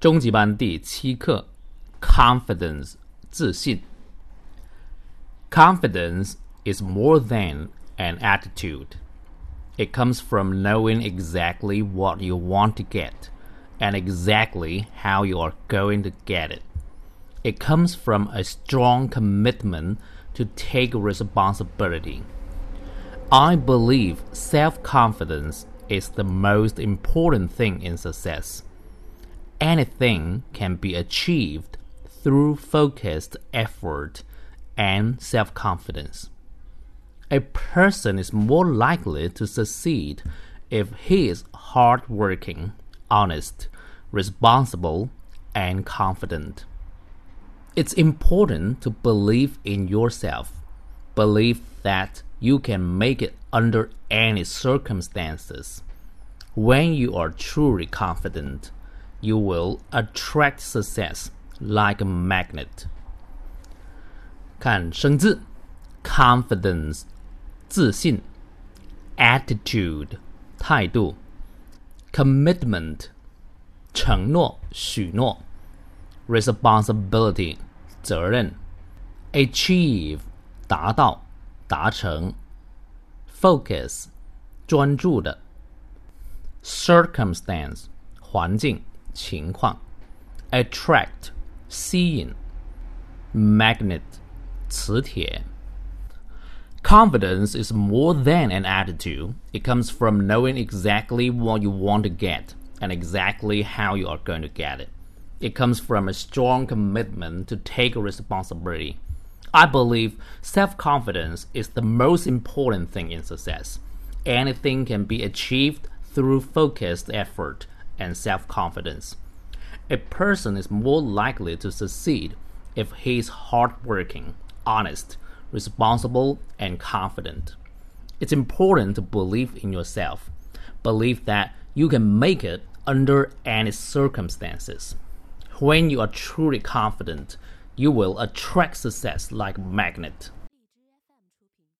中级班第七课，confidence 自信。Confidence is more than an attitude. It comes from knowing exactly what you want to get and exactly how you are going to get it. It comes from a strong commitment to take responsibility. I believe self confidence is the most important thing in success anything can be achieved through focused effort and self confidence. A person is more likely to succeed if he is hardworking, honest, responsible, and confident. It's important to believe in yourself, believe that you can make it under any circumstances. When you are truly confident, you will attract success like a magnet. 看生字，confidence 自信，attitude 态度，commitment 承诺许诺，responsibility 责任，achieve 达到达成，focus 专注的，circumstance 环境。 情况，attract 吸引，magnet 磁铁。Confidence is more than an attitude. It comes from knowing exactly what you want to get and exactly how you are going to get it. It comes from a strong commitment to take responsibility. I believe self confidence is the most important thing in success. Anything can be achieved through focused effort and self confidence. A person is more likely to succeed if he is hardworking, honest, responsible, and confident. It's important to believe in yourself, believe that you can make it under any circumstances. When you are truly confident, you will attract success like a magnet.